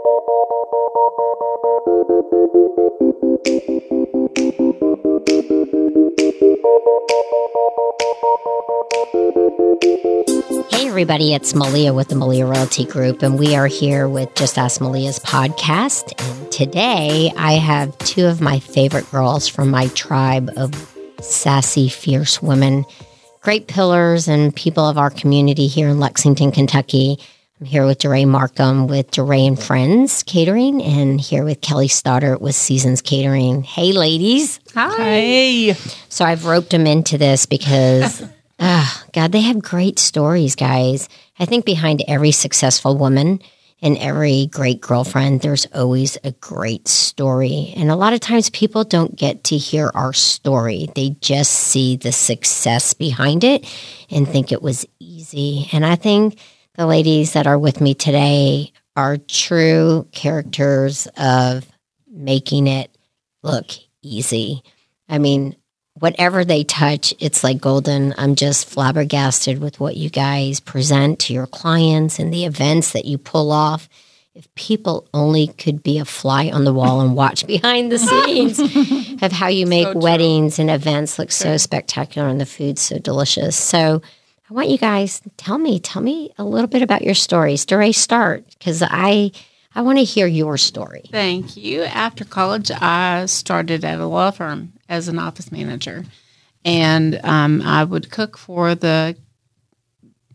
Hey, everybody, it's Malia with the Malia Royalty Group, and we are here with Just Ask Malia's podcast. And today I have two of my favorite girls from my tribe of sassy, fierce women, great pillars and people of our community here in Lexington, Kentucky. I'm here with DeRay Markham with DeRay and Friends Catering, and here with Kelly Stoddart with Seasons Catering. Hey, ladies. Hi. So I've roped them into this because, oh, God, they have great stories, guys. I think behind every successful woman and every great girlfriend, there's always a great story. And a lot of times people don't get to hear our story, they just see the success behind it and think it was easy. And I think the ladies that are with me today are true characters of making it look easy. I mean, whatever they touch, it's like golden. I'm just flabbergasted with what you guys present to your clients and the events that you pull off. If people only could be a fly on the wall and watch behind the scenes of how you make So weddings and events look so spectacular and the food so delicious. So I want you guys tell me, tell me a little bit about your stories. DeRay, start because I I want to hear your story. Thank you. After college, I started at a law firm as an office manager, and um, I would cook for the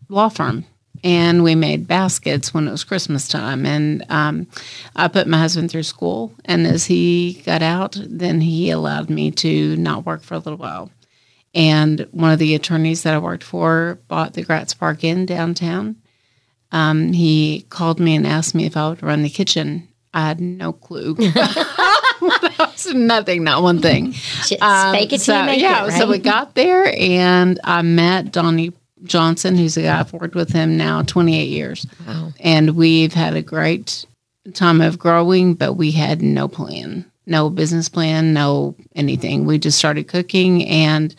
law firm. And we made baskets when it was Christmas time. And um, I put my husband through school. And as he got out, then he allowed me to not work for a little while. And one of the attorneys that I worked for bought the Gratz Park Inn downtown. Um, he called me and asked me if I would run the kitchen. I had no clue. that was nothing, not one thing. Just Um, fake it so, make yeah, it, right? so we got there and I met Donnie Johnson, who's a guy I've worked with him now 28 years. Wow. And we've had a great time of growing, but we had no plan, no business plan, no anything. We just started cooking and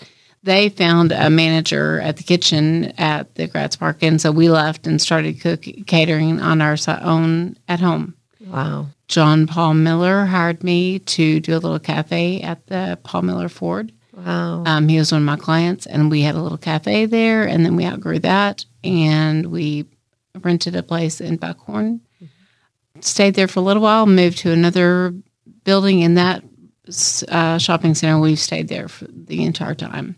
they found a manager at the kitchen at the Gratz Park. And so we left and started cook, catering on our own at home. Wow. John Paul Miller hired me to do a little cafe at the Paul Miller Ford. Wow. Um, he was one of my clients, and we had a little cafe there, and then we outgrew that, and we rented a place in Buckhorn. Stayed there for a little while, moved to another building in that uh, shopping center. We stayed there for the entire time.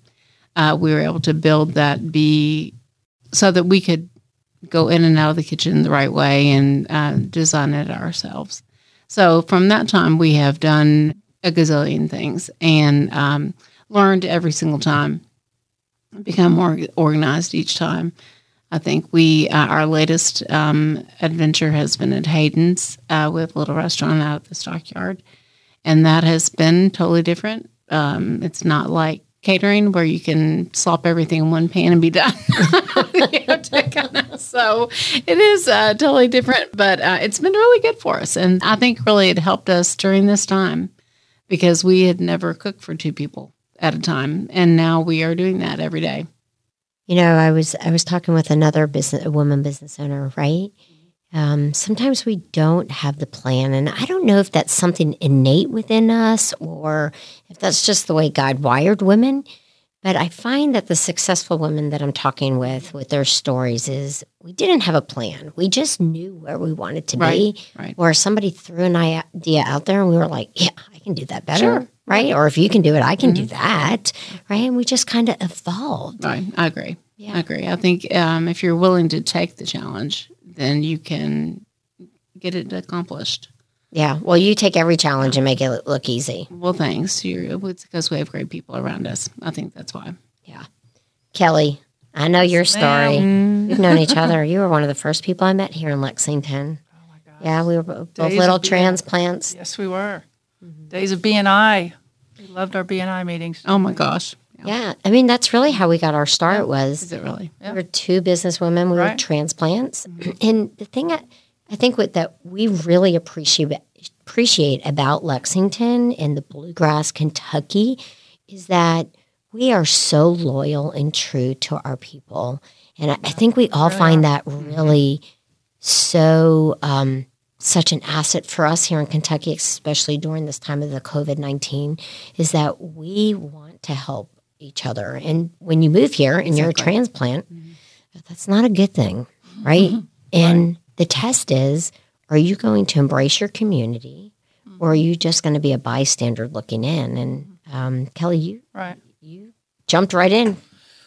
Uh, we were able to build that be so that we could go in and out of the kitchen the right way and uh, design it ourselves. So from that time, we have done a gazillion things and um, learned every single time, become more organized each time. I think we uh, our latest um, adventure has been at Hayden's uh, with a little restaurant out at the stockyard, and that has been totally different. Um, it's not like catering where you can slop everything in one pan and be done. You to kinda- so it is uh, totally different, but uh, it's been really good for us, and I think really it helped us during this time because we had never cooked for two people at a time, and now we are doing that every day. You know, I was I was talking with another business a woman business owner, right? Um, sometimes we don't have the plan, and I don't know if that's something innate within us or if that's just the way God wired women. But I find that the successful women that I'm talking with, with their stories, is we didn't have a plan. We just knew where we wanted to be. Right, right. Or somebody threw an idea out there, and we were like, "Yeah, I can do that better." Sure. Mm-hmm. Right? Or if you can do it, I can do that. Right? And we just kind of evolved. Right, I agree. Yeah. I agree. I think um, if you're willing to take the challenge, then you can get it accomplished. Yeah. Well, you take every challenge and make it look easy. Well, thanks. You're, it's because we have great people around us. I think that's why. Yeah. Kelly, I know your story. We've known each other. You were one of the first people I met here in Lexington. Oh my God. Yeah, we were bo- both Days little transplants. Yes, we were. Days of BNI. We loved our BNI meetings. Oh my gosh. Yeah. I mean, that's really how we got our start Is was it really? we were two business women. We were Right. transplants. And the thing I, I think what that we really appreciate appreciate about Lexington and the bluegrass Kentucky is that we are so loyal and true to our people. And I, I think we all find that really so um, such an asset for us here in Kentucky, especially during this time of the COVID 19, is that we want to help each other. And when you move here and you're a transplant, that's not a good thing, right? And the test is are you going to embrace your community or are you just going to be a bystander looking in? And um, Kelly, you Right. you jumped right in,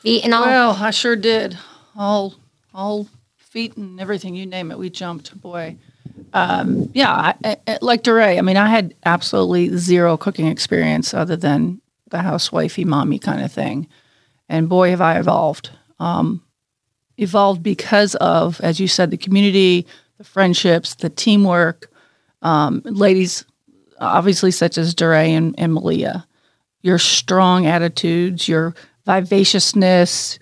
feet and all. Well, I sure did. All, all feet and everything you name it. We jumped. Boy. Um, yeah, I, I, like DeRay. I mean, I had absolutely zero cooking experience other than the housewifey, mommy kind of thing. And boy, have I evolved. Um, evolved because of, as you said, the community, the friendships, the teamwork. Um, ladies, obviously, such as DeRay and, and Malia, your strong attitudes, your vivaciousness,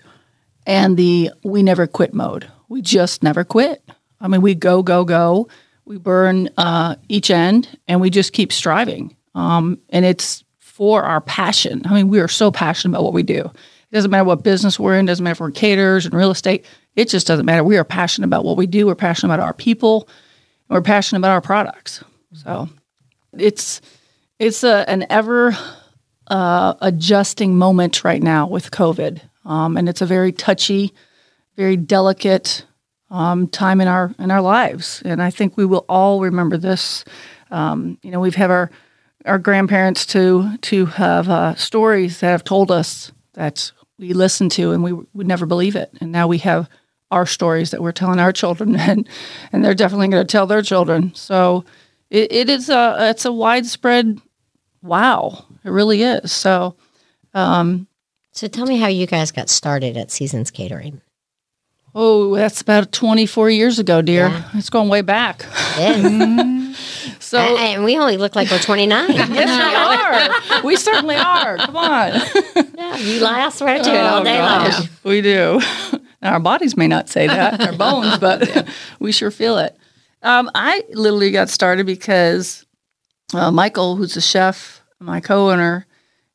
and the we never quit mode. We just never quit. I mean, we go, go, go. We burn uh, each end and we just keep striving. Um, and it's for our passion. I mean, we are so passionate about what we do. It doesn't matter what business we're in, doesn't matter if we're caterers and real estate. It just doesn't matter. We are passionate about what we do. We're passionate about our people. We're passionate about our products. So it's it's a, an ever uh, adjusting moment right now with COVID, um, and it's a very touchy, very delicate um, time in our in our lives. And I think we will all remember this. Um, you know, we've had our our grandparents to to have uh, stories that have told us that we listened to and we would never believe it. And now we have our stories that we're telling our children, and and they're definitely going to tell their children. So it, it is a it's a widespread wow. It really is. So So tell me how you guys got started at Seasons Catering. oh, that's about 24 years ago, dear. Yeah. It's going way back. Yeah. So and we only look like we're 29. yes, we are. We certainly are. Come on. yeah, you lie, I swear to it all Oh, day long. We do. Now, our bodies may not say that, our bones, but we sure feel it. Um, I literally got started because uh, Michael, who's the chef, my co-owner,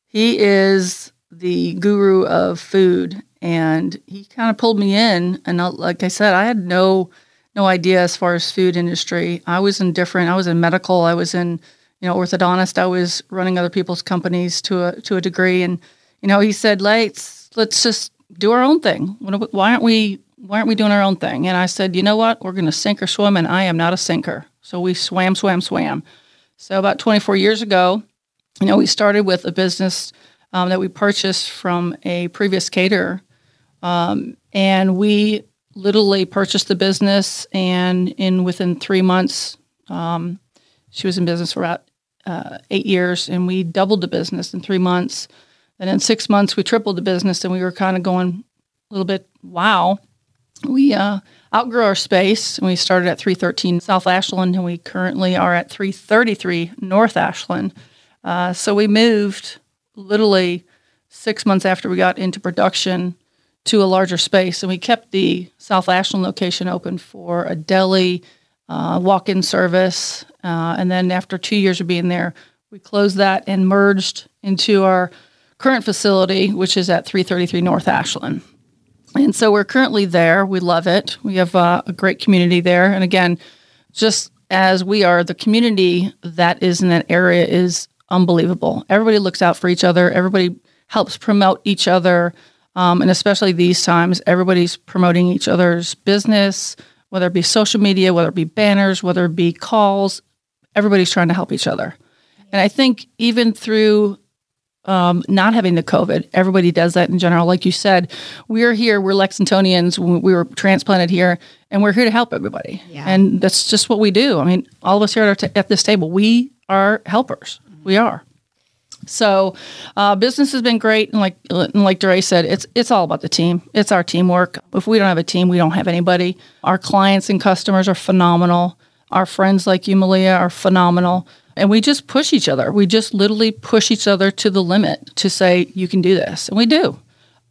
he is the guru of food, and he kind of pulled me in. And like I said, I had no no idea as far as food industry. I was in different. I was in medical. I was in you know orthodontist. I was running other people's companies to a to a degree, and you know he said, let's let's just do our own thing. Why aren't we why aren't we doing our own thing? And I said, you know what? We're going to sink or swim, and I am not a sinker. So we swam, swam, swam. So about 24 years ago, you know, we started with a business um, that we purchased from a previous caterer, um, and we literally purchased the business. And in within three months, um, she was in business for about uh, eight years, and we doubled the business in three months. And in six months, we tripled the business, and we were kind of going a little bit, wow. We uh, outgrew our space, and we started at 313 South Ashland, and we currently are at 333 North Ashland. Uh, so we moved literally six months after we got into production to a larger space, and we kept the South Ashland location open for a deli, uh, walk-in service, uh, and then after two years of being there, we closed that and merged into our current facility, which is at 333 North Ashland. And so we're currently there. We love it. We have uh, a great community there. And again, just as we are, the community that is in that area is unbelievable. Everybody looks out for each other. Everybody helps promote each other. Um, and especially these times, everybody's promoting each other's business, whether it be social media, whether it be banners, whether it be calls. Everybody's trying to help each other. And I think even through um, not having the COVID. Everybody does that in general. Like you said, we're here, we're Lexingtonians, we we were transplanted here, and we're here to help everybody. Yeah. And that's just what we do. I mean, all of us here at, our t- at this table, we are helpers. We are. So, uh, business has been great, and like and like DeRay said, it's it's all about the team. It's our teamwork. If we don't have a team, we don't have anybody. Our clients and customers are phenomenal. Our friends like you, Malia, are phenomenal, and we just push each other. We just literally push each other to the limit to say you can do this, and we do.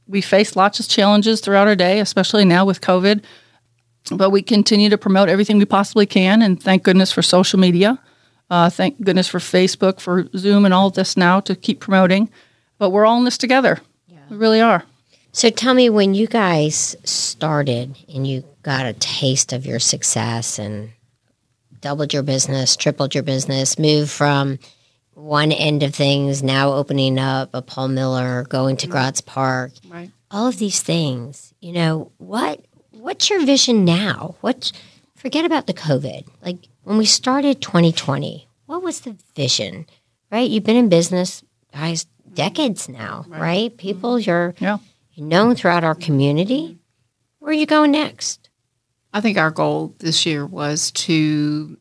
We face lots of challenges throughout our day, especially now with COVID, but we continue to promote everything we possibly can, and thank goodness for social media. Uh, thank goodness for Facebook, for Zoom, and all of this now to keep promoting. But we're all in this together. We really are. So tell me when you guys started and you got a taste of your success and doubled your business, tripled your business, moved from one end of things, now opening up a Paul Miller, going to Gratz Park, Right. all of these things. You know, what what's your vision now? What forget about the COVID. Like when we started 2020, what was the vision? Right? You've been in business, guys, decades now, right? People you're Yeah. you're known throughout our community. Where are you going next? I think our goal this year was to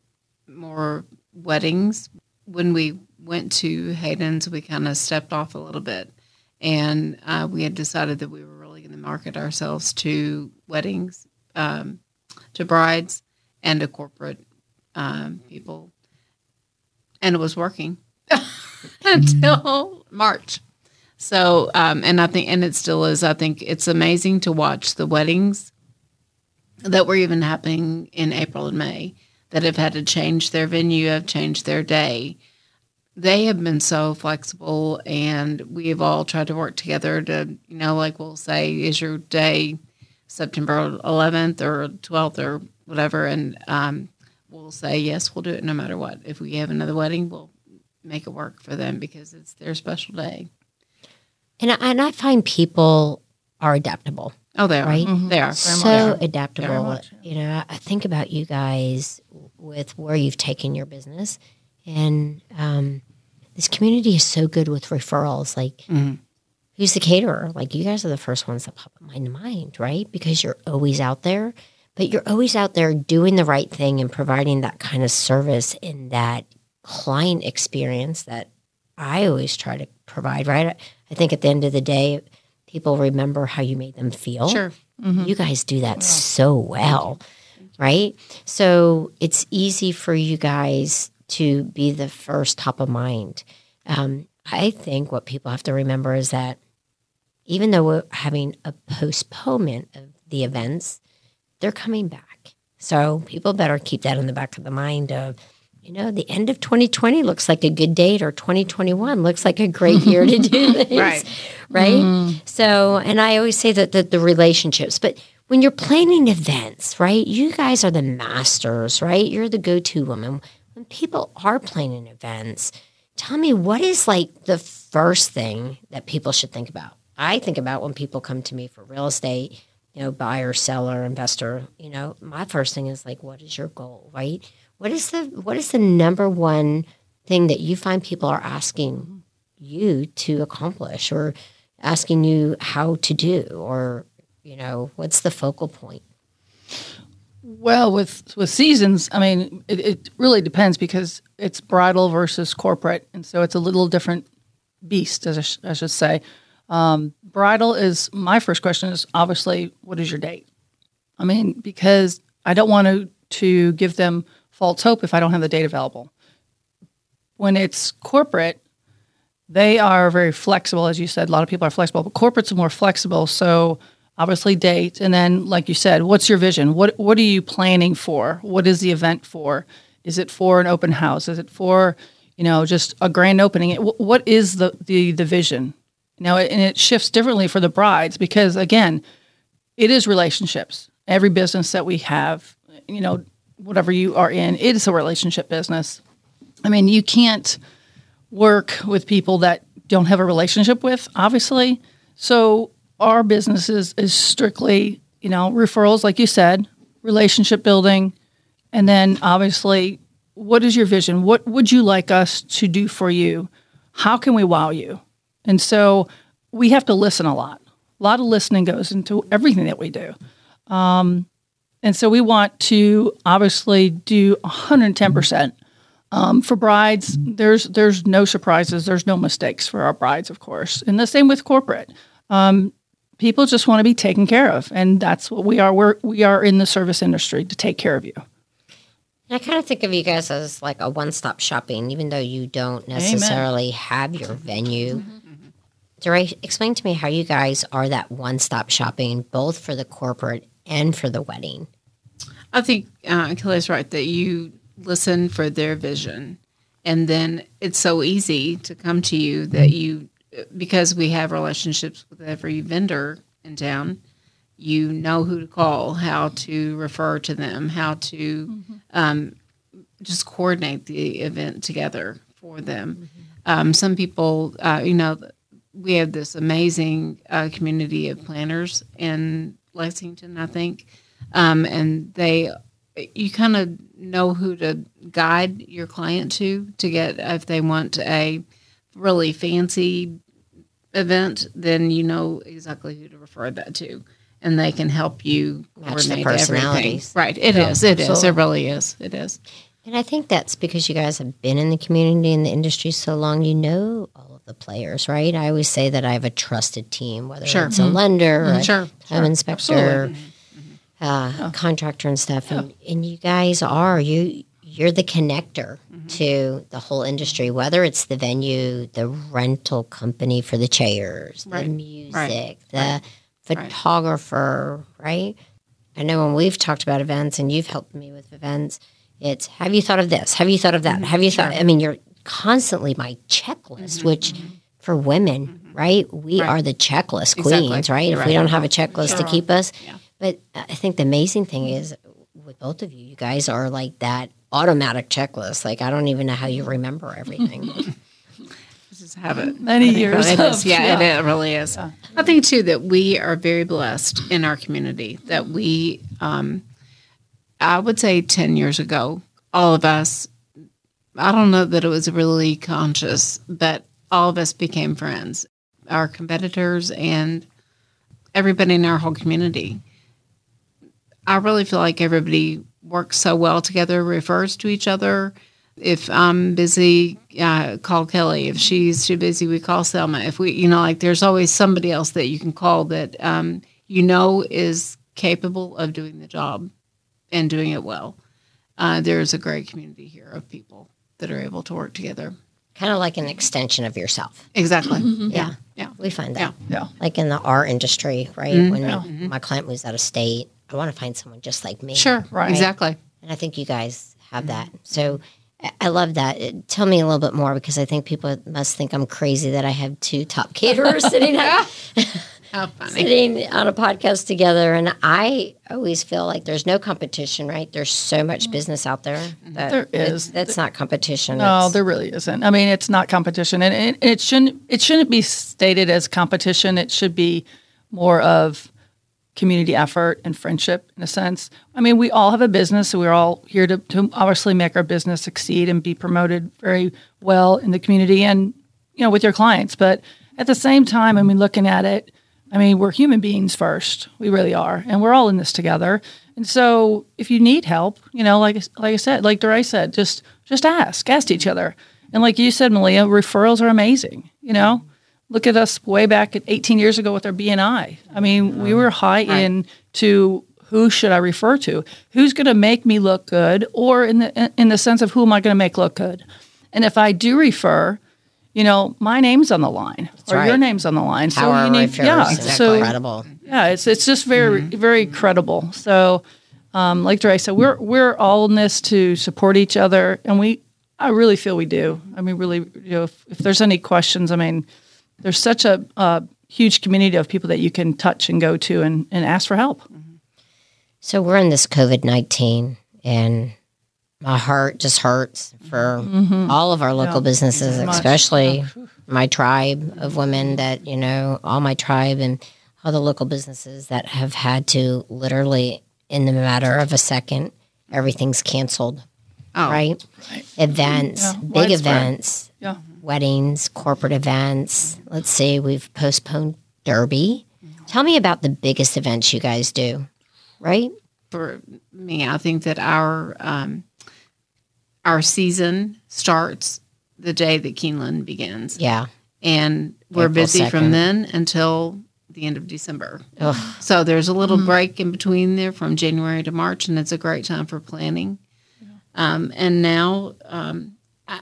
more weddings. When we went to Hayden's, we kind of stepped off a little bit, and uh, we had decided that we were really going to market ourselves to weddings, um, to brides, and to corporate um, people, and it was working until March. So, um, and I think, and it still is. I think it's amazing to watch the weddings that were even happening in April and May that have had to change their venue, have changed their day. They have been so flexible, and we have all tried to work together to, you know, like we'll say, is your day September 11th or 12th or whatever, and um, we'll say yes, we'll do it no matter what. If we have another wedding, we'll make it work for them because it's their special day. And I, and I find people are adaptable. Oh, they are. Right? They are. so much. adaptable. Very much, You know, I think about you guys with where you've taken your business, and um, this community is so good with referrals. Like, Mm-hmm. who's the caterer? Like, you guys are the first ones that pop in my mind, right? Because you're always out there, but you're always out there doing the right thing and providing that kind of service in that client experience that I always try to provide. Right? I think at the end of the day, people remember how you made them feel. Sure. You guys do that so well, right? So it's easy for you guys to be the first top of mind. Um, I think what people have to remember is that even though we're having a postponement of the events, they're coming back. So people better keep that in the back of the mind of, you know, the end of 2020 looks like a good date or 2021 looks like a great year to do this. Right. Right. Mm-hmm. So, and I always say that the, the relationships, but when you're planning events, right, you guys are the masters, right? You're the go to woman. When people are planning events, tell me what is like the first thing that people should think about? I think about when people come to me for real estate, you know, buyer, seller, investor, you know, my first thing is like, what is your goal, right? What is the what is the number one thing that you find people are asking you to accomplish or asking you how to do or you know what's the focal point Well, with with seasons, I mean, it, it really depends because it's bridal versus corporate, and so it's a little different beast, as I, sh- I should say. Um, bridal is my first question is obviously what is your date? I mean, because I don't want to to give them false hope if I don't have the date available. When it's corporate, they are very flexible, as you said. A lot of people are flexible, but corporates are more flexible. So obviously date, and then like you said, what's your vision? What what are you planning for? What is the event for? Is it for an open house? Is it for you know just a grand opening? Wh- What is the the the vision? Now, and it shifts differently for the brides because again, it is relationships. Every business that we have, you know, whatever you are in, it is a relationship business. I mean, you can't work with people that don't have a relationship with, obviously. So our business is, is strictly, you know, referrals, like you said, relationship building, and then obviously, what is your vision? What would you like us to do for you? How can we wow you? And so we have to listen a lot. A lot of listening goes into everything that we do. Um, and so we want to obviously do 110%. Um, for brides, there's there's no surprises, there's no mistakes for our brides, of course, and the same with corporate. Um, people just want to be taken care of, and that's what we are. We're we are in the service industry to take care of you. I kind of think of you guys as like a one stop shopping, even though you don't necessarily have your venue. DeRay, explain to me how you guys are that one stop shopping, both for the corporate and for the wedding. I think uh, Kelly's right that you listen for their vision, and then it's so easy to come to you that you because we have relationships with every vendor in town. You know who to call, how to refer to them, how to um, just coordinate the event together for them. Um, some people, uh, you know, we have this amazing uh, community of planners in Lexington, I think, um, and they you kind of know who to guide your client to to get if they want a really fancy event, then you know exactly who to refer that to, and they can help you Match the coordinate everything. personalities. Right? It is. It is. It really is. It is. And I think that's because you guys have been in the community and the industry so long, you know all the players, right? I always say that I have a trusted team, whether Sure. it's a mm-hmm. lender, or a Sure. home inspector, uh, mm-hmm. Oh. contractor, and stuff. And, oh. and you guys are you you're the connector to the whole industry, whether it's the venue, the rental company for the chairs, the Right. music, the photographer, right? I know when we've talked about events and you've helped me with events, it's have you thought of this? Have you thought of that? Mm-hmm. Have you thought? I mean, you're constantly my checklist, which for women, right? We are the checklist queens, Mm-hmm. Exactly. right? You're if we don't have a checklist to keep us. Yeah. But I think the amazing thing is with both of you, you guys are like that automatic checklist. Like I don't even know how you remember everything. Just have it. Many years. It of- is. Yeah, It, it really is. I think too that we are very blessed in our community. That we, um, I would say, ten years ago, all of us. I don't know that it was really conscious, but all of us became friends. Our competitors and everybody in our whole community. I really feel like everybody works so well together, refers to each other. If I'm busy, uh, call Kelly. If she's too busy, we call Selma. If we, you know, like there's always somebody else that you can call that um, you know is capable of doing the job and doing it well. Uh, there's a great community here of people that are able to work together. kind of like an extension of yourself. Exactly. Mm-hmm. Yeah. Yeah. We find that. Yeah. Yeah. Like in the art industry, right? Mm-hmm. When mm-hmm. my client moves out of state, I want to find someone just like me. Sure. Right. Exactly. And I think you guys have that. So I- I love that. Uh, Tell me a little bit more because I think people must think I'm crazy that I have two top caterers sitting at, How funny. sitting on a podcast together. And I always feel like there's no competition, right? There's so much mm-hmm. business out there. Mm-hmm. That There it- is. that's not competition. No, It's- there really isn't. I mean, it's not competition, and it, it shouldn't. It shouldn't be stated as competition. It should be more of community effort and friendship, in a sense. I mean, we all have a business, so we're all here to, to obviously make our business succeed and be promoted very well in the community, and you know, with your clients. But at the same time, I mean, looking at it, I mean, we're human beings first. We really are, and we're all in this together. And so, if you need help, you know, like like I said, like DeRay said, just just ask, ask each other. And like you said, Malia, referrals are amazing. You know, look at us way back at 18 years ago with our BNI. I mean, we were high in to who should I refer to? Who's going to make me look good, or in the in the sense of who am I going to make look good? And if I do refer, you know, my name's on the line or your name's on the line. So Power you need, yeah. is So incredible. yeah, it's it's just very very credible. So, um, like Dre said, we're we're all in this to support each other, and we I really feel we do. I mean, really, you know, if, if there's any questions, I mean, there's such a, a huge community of people that you can touch and go to and, and ask for help. So we're in this COVID 19, and my heart just hurts for all of our local businesses, much. especially my tribe of women that, you know, all my tribe and all the local businesses that have had to literally, in the matter of a second, everything's canceled, Oh, right? Events, Yeah, big widespread. events, Yeah. weddings, corporate events. Let's see, we've postponed Derby. Tell me about the biggest events you guys do, right? for me, I think that our um, our season starts the day that Keeneland begins, Yeah. and we're April busy 2nd. from then until the end of December. Ugh. So there's a little break in between there from January to March, and it's a great time for planning. Um, and now, um, I,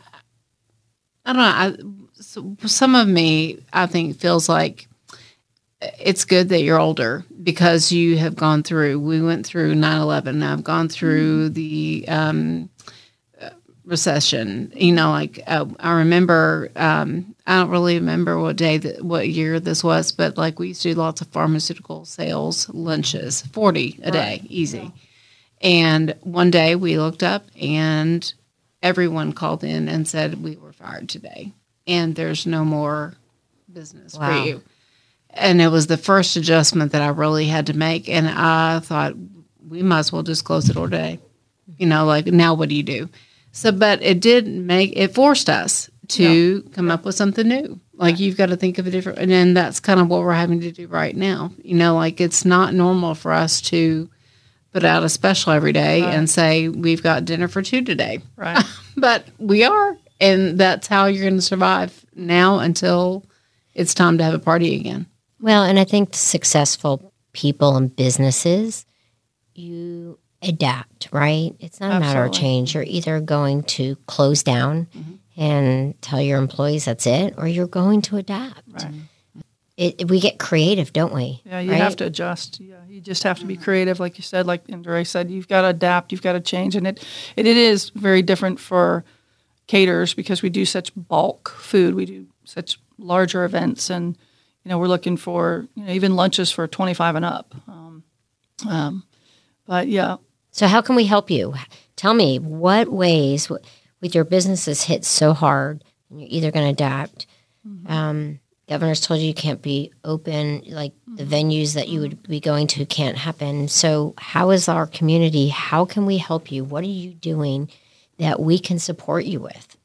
I don't know. I, so some of me, I think, feels like it's good that you're older because you have gone through. We went through 9/11. I've gone through the um, recession. You know, like uh, I remember. Um, I don't really remember what day, that, what year this was, but like we used to do lots of pharmaceutical sales lunches, forty a day, easy. And one day we looked up and everyone called in and said we were fired today, and there's no more business Wow. for you. And it was the first adjustment that I really had to make, and I thought we might as well just close the door today. You know, like now what do you do? So, but it did make it forced us to come up with something new. Like you've got to think of a different, and then that's kind of what we're having to do right now. You know, like it's not normal for us to put out a special every day and say we've got dinner for two today, Right. but we are, and that's how you're going to survive now until it's time to have a party again. Well, and I think successful people and businesses, you adapt, right? It's not a matter of change. You're either going to close down and tell your employees that's it, or you're going to adapt. Right. It, we get creative, don't we? Yeah, you Right? have to adjust. Yeah, you just have to be creative, like you said, like Indra said. You've got to adapt. You've got to change, and it, it it is very different for caterers because we do such bulk food. We do such larger events, and you know we're looking for you know even lunches for twenty five and up. Um, um, but yeah, So, how can we help you? Tell me what ways, w- with your businesses hit so hard, and you're either going to adapt. Um, governor's told you you can't be open, like the venues that you would be going to can't happen. So, how is our community? How can we help you? What are you doing that we can support you with?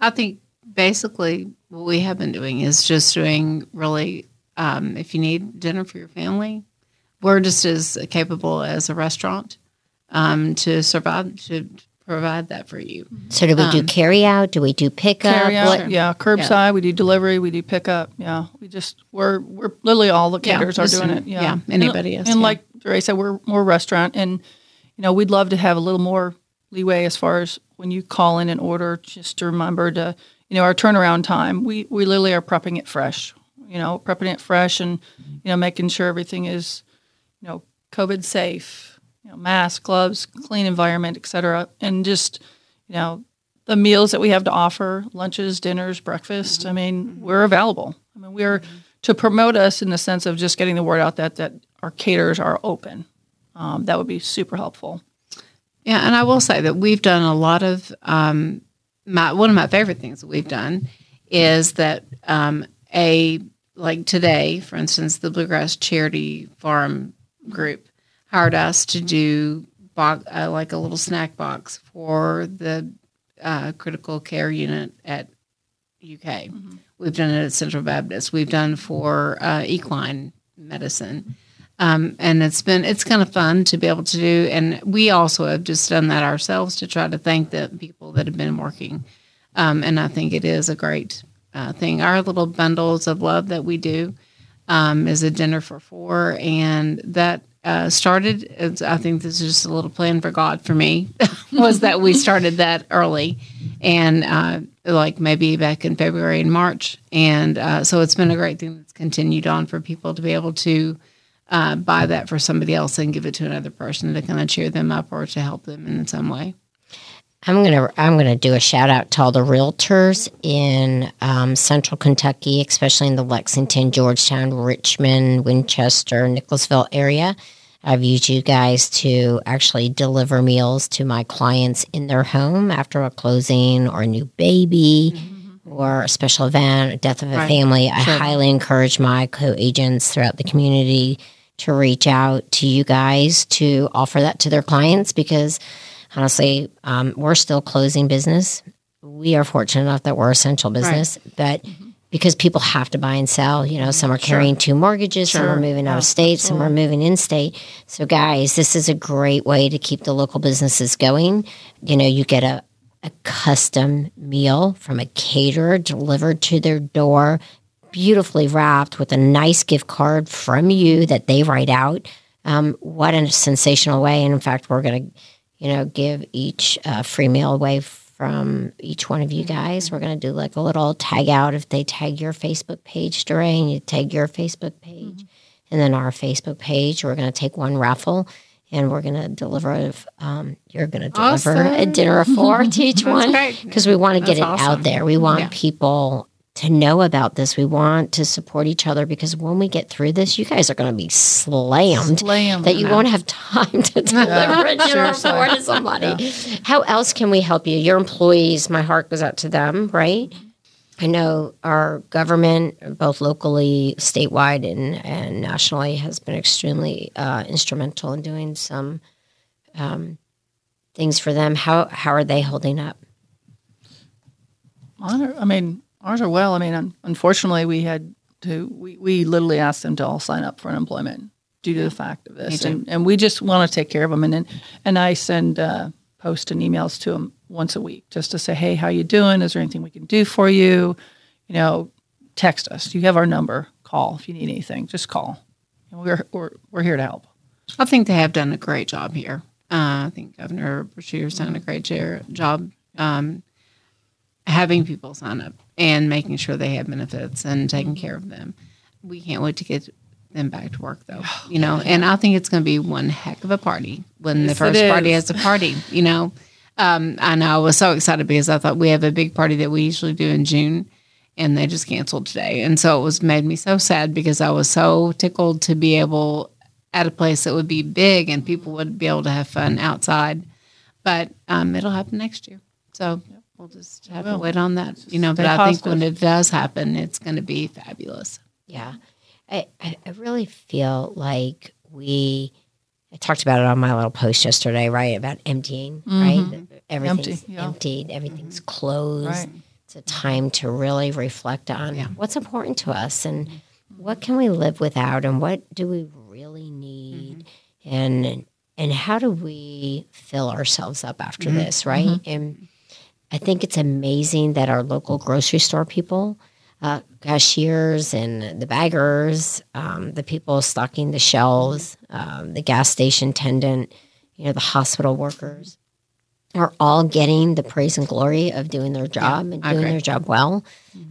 I think basically what we have been doing is just doing really, um, if you need dinner for your family, we're just as capable as a restaurant um, to survive, to provide that for you. So, do we do carry out? Do we do pickup? carry out, What- yeah, curbside. We do delivery. We do pickup. Yeah, we just we're we're literally all the Yeah, caterers are doing it. Yeah, yeah, anybody and, else, And yeah. like Ray said, we're more restaurant, and you know we'd love to have a little more leeway as far as when you call in an order. Just to remember to you know our turnaround time. We we literally are prepping it fresh. You know, prepping it fresh, and you know making sure everything is you know COVID safe. You know, masks, gloves, clean environment, et cetera, and just you know the meals that we have to offer lunches dinners breakfast i mean we're available. I mean we're to promote us in the sense of just getting the word out that that our caterers are open um, that would be super helpful. Yeah, and I will say that we've done a lot of um, my one of my favorite things that we've done is that um, a like today, for instance, the Bluegrass Charity Farm Group hired us to do bo- uh, like a little snack box for the uh, critical care unit at UK. We've done it at Central Baptist. We've done for uh, equine medicine. Um, and it's been it's kind of fun to be able to do and we also have just done that ourselves to try to thank the people that have been working um, and i think it is a great uh, thing our little bundles of love that we do um, is a dinner for four and that uh, started i think this is just a little plan for god for me was that we started that early and uh, like maybe back in february and march and uh, so it's been a great thing that's continued on for people to be able to uh, buy that for somebody else and give it to another person to kind of cheer them up or to help them in some way. I'm gonna I'm gonna do a shout out to all the realtors in um, Central Kentucky, especially in the Lexington, Georgetown, Richmond, Winchester, Nicholasville area. I've used you guys to actually deliver meals to my clients in their home after a closing or a new baby or a special event, a death of a Right. family. I highly encourage my co agents throughout the community to reach out to you guys to offer that to their clients because honestly, um, we're still closing business. We are fortunate enough that we're essential business, but because people have to buy and sell, you know, some are carrying two mortgages, some are moving out of state, some are moving in state. So, guys, this is a great way to keep the local businesses going. You know, you get a, a custom meal from a caterer delivered to their door, beautifully wrapped with a nice gift card from you that they write out. Um, what a sensational way! And in fact, we're going to, you know, give each uh, free meal away from each one of you guys. We're going to do like a little tag out if they tag your Facebook page, DeRay, and you tag your Facebook page, and then our Facebook page. We're going to take one raffle. And we're going to deliver. Um, you're going to deliver a dinner of four to each one because we want to get it out there. We want Yeah. people to know about this. We want to support each other because when we get through this, you guys are going to be slammed, Slammed. that you won't have time to deliver a seriously. for to somebody. How else can we help you? Your employees, my heart goes out to them, right? I know our government, both locally, statewide, and, and nationally, has been extremely uh, instrumental in doing some um, things for them. How how are they holding up? Honor, I mean, ours are well. I mean, un- unfortunately, we had to, we, we literally asked them to all sign up for unemployment due to the fact of this. And, and we just want to take care of them. And then, and I send uh, posts and emails to them once a week just to say, hey, how you doing? Is there anything we can do for you? You know, text us. You have our number. Call if you need anything. Just call. And we're, we're, we're here to help. I think they have done a great job here. Uh, I think Governor Beshear's done a great job um, having people sign up and making sure they have benefits and taking care of them. We can't wait to get them back to work, though. You know, and I think it's going to be one heck of a party when the Yes, it first party has a party. You know, um, I know I was so excited because I thought we have a big party that we usually do in June. And they just canceled today, and so it was made me so sad because I was so tickled to be able at a place that would be big and people would be able to have fun outside. But um, it'll happen next year. So we'll just have to wait on that. You know, but stay I think when it does happen, it's going to be fabulous. Yeah. I, I I really feel like we, I talked about it on my little post yesterday, right? About emptying, mm-hmm. right? Everything's Empty, yeah. emptied, everything's mm-hmm. closed. Right. It's a time to really reflect on what's important to us and mm-hmm. what can we live without and what do we really need and and how do we fill ourselves up after this, right? And I think it's amazing that our local grocery store people, uh, cashiers and the baggers, um, the people stocking the shelves, um, the gas station attendant, you know, the hospital workers, are all getting the praise and glory of doing their job and doing their job well.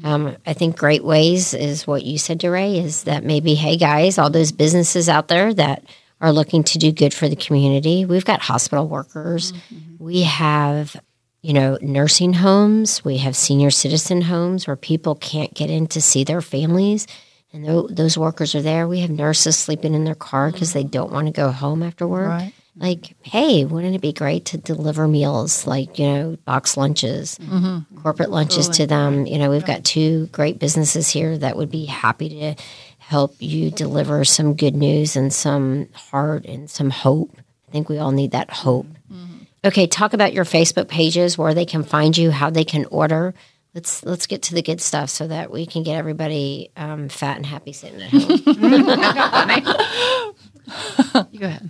Um, I think great ways is what you said, DeRay, is that maybe, hey guys, all those businesses out there that are looking to do good for the community. We've got hospital workers. We have, you know, nursing homes. We have senior citizen homes where people can't get in to see their families. And tho- those workers are there. We have nurses sleeping in their car because they don't want to go home after work. Right. Like, hey, wouldn't it be great to deliver meals like, you know, box lunches, mm-hmm. corporate lunches to them? You know, we've got two great businesses here that would be happy to help you deliver some good news and some heart and some hope. I think we all need that hope. Mm-hmm. Okay, talk about your Facebook pages, where they can find you, how they can order. Let's let's get to the good stuff so that we can get everybody um, fat and happy sitting at home. You go ahead.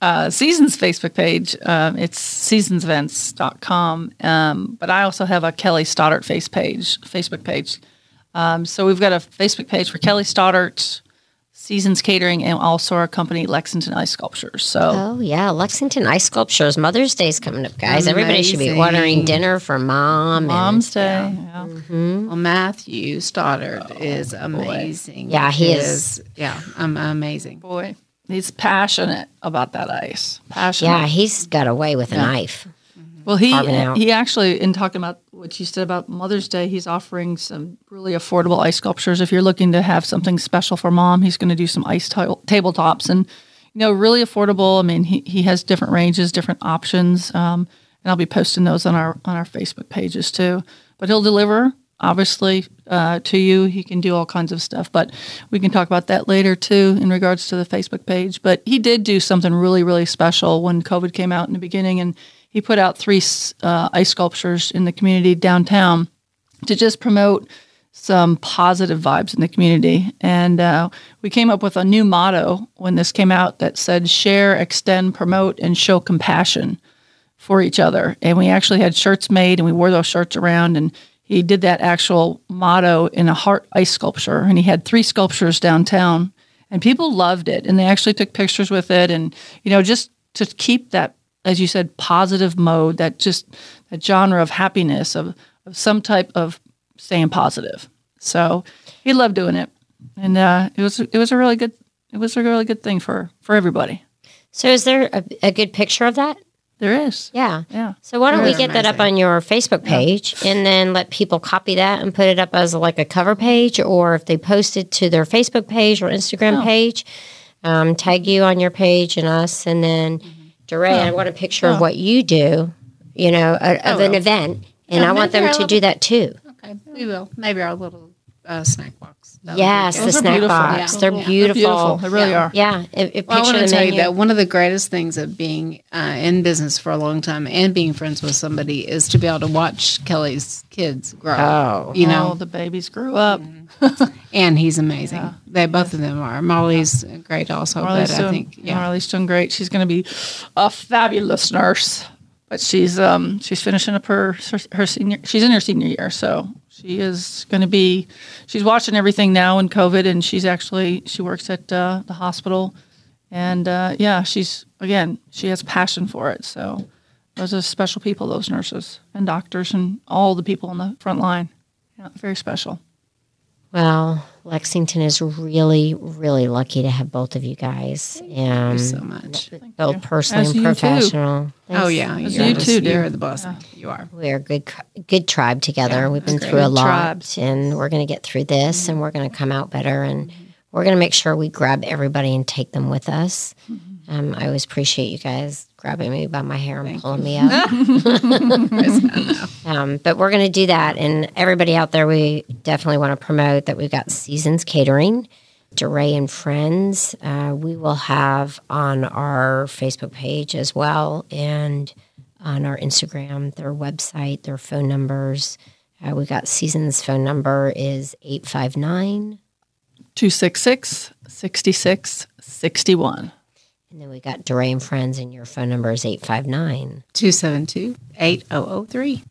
uh, Seasons Facebook page. Um, it's seasonsevents.com. Um, but I also have a Kelly Stoddart face page, Facebook page. Um, so we've got a Facebook page for Kelly Stoddart, Seasons Catering, and also our company Lexington Ice Sculptures. So oh yeah, Lexington Ice Sculptures. Mother's Day's coming up, guys. Everybody should be ordering dinner for mom. Mom's Day. yeah. Well, Matthew Stoddart is amazing. Yeah, he His- Yeah, um, amazing. Boy, he's passionate about that ice. Passionate. Yeah, he's got away with a knife. Well, he he actually, in talking about what you said about Mother's Day, he's offering some really affordable ice sculptures. If you're looking to have something special for mom, he's going to do some ice ta- tabletops and you know really affordable. I mean, he he has different ranges, different options, um, and I'll be posting those on our on our Facebook pages too. But he'll deliver. Obviously, uh, to you, he can do all kinds of stuff, but we can talk about that later too in regards to the Facebook page. But he did do something really, really special when COVID came out in the beginning, and he put out three uh, ice sculptures in the community downtown to just promote some positive vibes in the community. And uh, we came up with a new motto when this came out that said share, extend, promote, and show compassion for each other. And we actually had shirts made and we wore those shirts around. And he did that actual motto in a heart ice sculpture. And he had three sculptures downtown. And people loved it. And they actually took pictures with it. And, you know, just to keep that, as you said, positive mode, that just that genre of happiness, of, of some type of staying positive. So he loved doing it. And uh, it was it was a really good it was a really good thing for for everybody. So, is there a, a good picture of that? There is. Yeah. Yeah. So why don't we They're get that up on your Facebook page and then let people copy that and put it up as like a cover page, or if they post it to their Facebook page or Instagram Oh. page, um, tag you on your page and us, and then DeRay, I want a picture of what you do, you know, a, of an event, and I want them to do that too. Okay, we will. Maybe our little uh, snack. That Yes, the snack beautiful. box. Yeah. They're Yeah. beautiful. Beautiful. They really Yeah. are. Yeah, a, a Well, I want to the tell you that one of the greatest things of being uh, in business for a long time and being friends with somebody is to be able to watch Kelly's kids grow. Oh. you Oh, know, the babies grew up. and he's amazing. They both of them are. Molly's great also, Marley's but doing, I think yeah, Marley's doing great. She's going to be a fabulous nurse. But she's um she's finishing up her her senior. She's in her senior year, so she is going to be. She's watching everything now in COVID, and she's actually she works at uh, the hospital, and uh, yeah, she's again she has passion for it. So those are special people, those nurses and doctors, and all the people on the front line. Yeah, very special. Well, Lexington is really, really lucky to have both of you guys. Um, so much. both you. personally As and professional. Oh yeah, As you're you too, dear. You're the blessing. You are. We are a good, good tribe together. Yeah, We've been that's through a lot, Tribes. and we're going to get through this, and we're going to come out better, and we're going to make sure we grab everybody and take them with us. Um, I always appreciate you guys grabbing me by my hair and pulling me up. um, but we're going to do that, and everybody out there, we definitely want to promote that we've got Seasons Catering. DeRay and Friends, uh, we will have on our Facebook page as well and on our Instagram, their website, their phone numbers. Uh, we got Seasons phone number is 859. 266 66 61. And then we got DeRay and Friends, and your phone number is 859. 272-8003.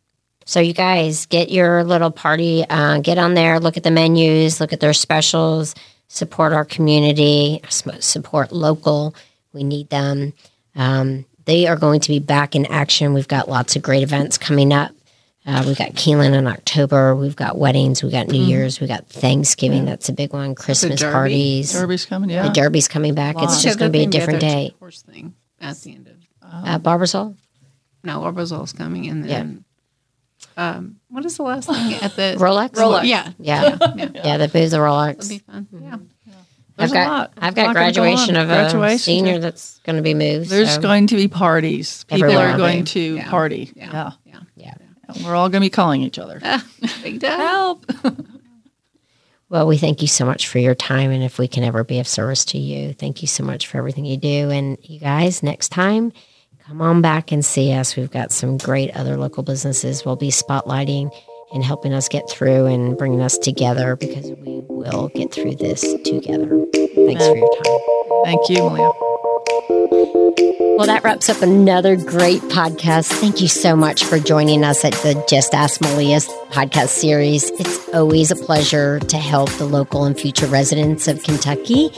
So you guys get your little party, uh, get on there, look at the menus, look at their specials, support our community, support local. We need them. Um, they are going to be back in action. We've got lots of great events coming up. Uh, we've got Keeneland in October. We've got weddings. We've got New Year's. We've got Thanksgiving. That's a big one. Christmas Derby. parties. Derby's coming, yeah. The Derby's coming back. It's Lots. just going to be a different The day. Horse thing at the end of Uh, Barbasol? no, Arbozol's coming, and then um, what is the last thing at the Rolex? Rolex. Yeah, Yeah. yeah, Yeah, the booth, the Rolex. it'll be fun. Yeah, There's I've got. I've got lot go graduation on. of Graduation, a senior that's going to be moved. There's so- going to be parties. People Everywhere. are going to Yeah. party. Yeah. Yeah. yeah. Yeah. And We're all going to be calling each other. Big time. Help. Well, we thank you so much for your time. And if we can ever be of service to you, thank you so much for everything you do. And you guys, next time, come on back and see us. We've got some great other local businesses we'll be spotlighting and helping us get through and bringing us together because we will get through this together. Thanks for your time. Thank you, Malia. Well, that wraps up another great podcast. Thank you so much for joining us at the Just Ask Malia podcast series. It's always a pleasure to help the local and future residents of Kentucky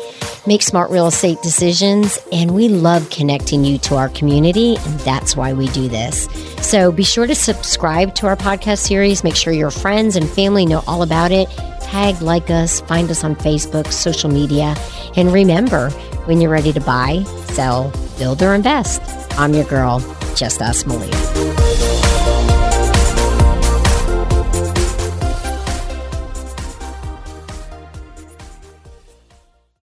make smart real estate decisions. And we love connecting you to our community. And that's why we do this. So be sure to subscribe to our podcast series. Make sure your friends and family know all about it. Tag, like us, find us on Facebook, social media. And remember, when you're ready to buy, sell, build, or invest, I'm your girl, Just Ask Malia.